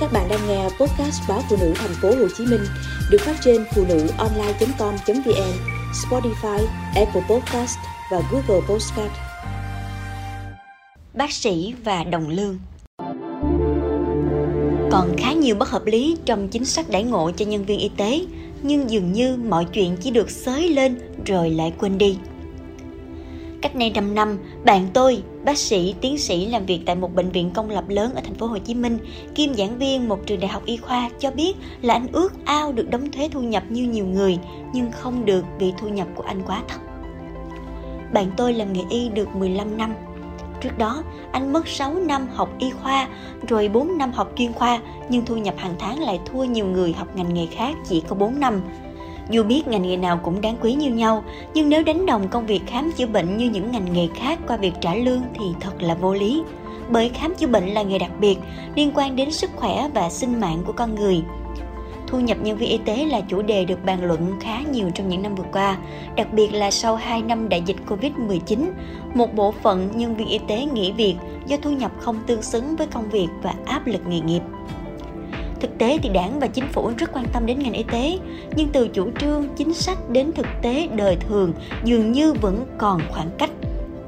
Các bạn đang nghe podcast báo phụ nữ thành phố Hồ Chí Minh được phát trên phụ nữ online.com.vn, Spotify, Apple Podcast và Google Podcast. Bác sĩ và đồng lương Còn khá nhiều bất hợp lý trong chính sách đãi ngộ cho nhân viên y tế, nhưng dường như mọi chuyện chỉ được xới lên rồi lại quên đi. Cách đây 5 năm, bạn tôi, bác sĩ, tiến sĩ làm việc tại một bệnh viện công lập lớn ở thành phố Hồ Chí Minh, kiêm giảng viên một trường đại học y khoa cho biết là anh ước ao được đóng thuế thu nhập như nhiều người, nhưng không được vì thu nhập của anh quá thấp. Bạn tôi làm nghề y được 15 năm. Trước đó, anh mất 6 năm học y khoa, rồi 4 năm học chuyên khoa, nhưng thu nhập hàng tháng lại thua nhiều người học ngành nghề khác chỉ có 4 năm dù biết ngành nghề nào cũng đáng quý như nhau, nhưng nếu đánh đồng công việc khám chữa bệnh như những ngành nghề khác qua việc trả lương thì thật là vô lý. Bởi khám chữa bệnh là nghề đặc biệt, liên quan đến sức khỏe và sinh mạng của con người. Thu nhập nhân viên y tế là chủ đề được bàn luận khá nhiều trong những năm vừa qua, đặc biệt là sau 2 năm đại dịch Covid-19, một bộ phận nhân viên y tế nghỉ việc do thu nhập không tương xứng với công việc và áp lực nghề nghiệp. Thực tế thì đảng và chính phủ rất quan tâm đến ngành y tế, nhưng từ chủ trương, chính sách đến thực tế đời thường dường như vẫn còn khoảng cách.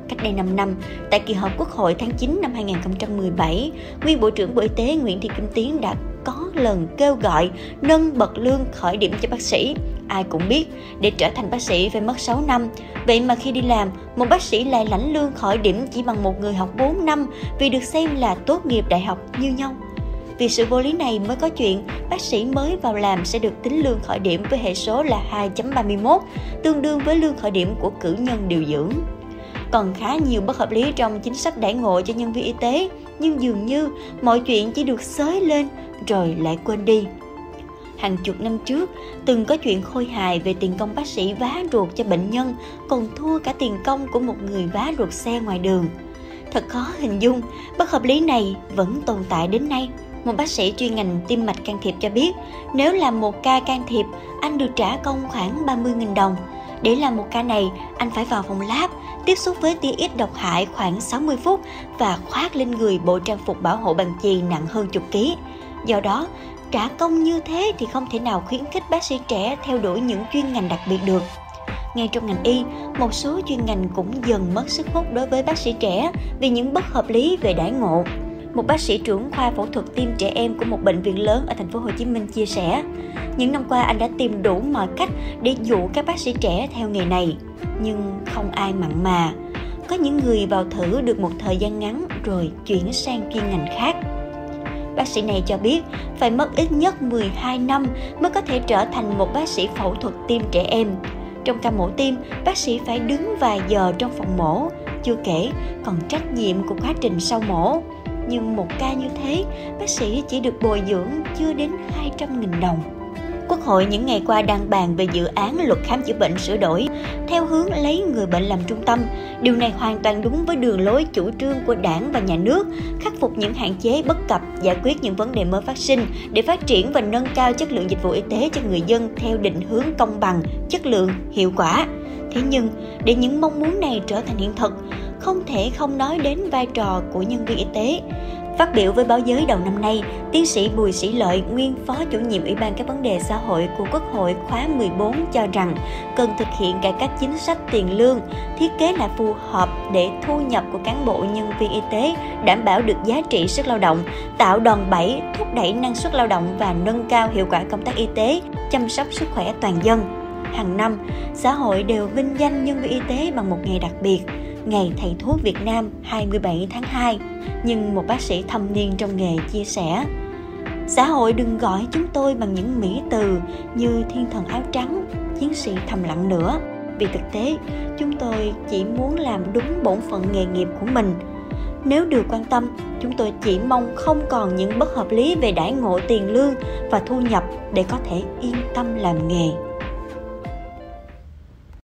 Cách đây 5 năm, tại kỳ họp Quốc hội tháng 9 năm 2017, nguyên Bộ trưởng Bộ Y tế Nguyễn Thị Kim Tiến đã có lần kêu gọi nâng bậc lương khởi điểm cho bác sĩ. Ai cũng biết, để trở thành bác sĩ phải mất 6 năm. Vậy mà khi đi làm, một bác sĩ lại lãnh lương khởi điểm chỉ bằng một người học 4 năm vì được xem là tốt nghiệp đại học như nhau. Vì sự vô lý này mới có chuyện bác sĩ mới vào làm sẽ được tính lương khởi điểm với hệ số là 2.31, tương đương với lương khởi điểm của cử nhân điều dưỡng. Còn khá nhiều bất hợp lý trong chính sách đãi ngộ cho nhân viên y tế, nhưng dường như mọi chuyện chỉ được xới lên rồi lại quên đi. Hàng chục năm trước, từng có chuyện khôi hài về tiền công bác sĩ vá ruột cho bệnh nhân còn thua cả tiền công của một người vá ruột xe ngoài đường. Thật khó hình dung, bất hợp lý này vẫn tồn tại đến nay. Một bác sĩ chuyên ngành tim mạch can thiệp cho biết, nếu làm một ca can thiệp, anh được trả công khoảng 30.000 đồng. Để làm một ca này, anh phải vào phòng lab, tiếp xúc với tia ít độc hại khoảng 60 phút và khoác lên người bộ trang phục bảo hộ bằng chì nặng hơn chục ký. Do đó, trả công như thế thì không thể nào khuyến khích bác sĩ trẻ theo đuổi những chuyên ngành đặc biệt được. Ngay trong ngành y, một số chuyên ngành cũng dần mất sức hút đối với bác sĩ trẻ vì những bất hợp lý về đãi ngộ một bác sĩ trưởng khoa phẫu thuật tim trẻ em của một bệnh viện lớn ở thành phố Hồ Chí Minh chia sẻ, những năm qua anh đã tìm đủ mọi cách để dụ các bác sĩ trẻ theo nghề này, nhưng không ai mặn mà. Có những người vào thử được một thời gian ngắn rồi chuyển sang chuyên ngành khác. Bác sĩ này cho biết phải mất ít nhất 12 năm mới có thể trở thành một bác sĩ phẫu thuật tim trẻ em. Trong ca mổ tim, bác sĩ phải đứng vài giờ trong phòng mổ, chưa kể còn trách nhiệm của quá trình sau mổ nhưng một ca như thế, bác sĩ chỉ được bồi dưỡng chưa đến 200.000 đồng. Quốc hội những ngày qua đang bàn về dự án luật khám chữa bệnh sửa đổi theo hướng lấy người bệnh làm trung tâm. Điều này hoàn toàn đúng với đường lối chủ trương của đảng và nhà nước, khắc phục những hạn chế bất cập, giải quyết những vấn đề mới phát sinh để phát triển và nâng cao chất lượng dịch vụ y tế cho người dân theo định hướng công bằng, chất lượng, hiệu quả. Thế nhưng, để những mong muốn này trở thành hiện thực, không thể không nói đến vai trò của nhân viên y tế. Phát biểu với báo giới đầu năm nay, tiến sĩ Bùi Sĩ Lợi, nguyên phó chủ nhiệm Ủy ban các vấn đề xã hội của Quốc hội khóa 14 cho rằng cần thực hiện cải cách chính sách tiền lương, thiết kế lại phù hợp để thu nhập của cán bộ nhân viên y tế đảm bảo được giá trị sức lao động, tạo đòn bẩy, thúc đẩy năng suất lao động và nâng cao hiệu quả công tác y tế, chăm sóc sức khỏe toàn dân. Hàng năm, xã hội đều vinh danh nhân viên y tế bằng một ngày đặc biệt – Ngày Thầy Thuốc Việt Nam 27 tháng 2, nhưng một bác sĩ thâm niên trong nghề chia sẻ Xã hội đừng gọi chúng tôi bằng những mỹ từ như thiên thần áo trắng, chiến sĩ thầm lặng nữa. Vì thực tế, chúng tôi chỉ muốn làm đúng bổn phận nghề nghiệp của mình. Nếu được quan tâm, chúng tôi chỉ mong không còn những bất hợp lý về đãi ngộ tiền lương và thu nhập để có thể yên tâm làm nghề.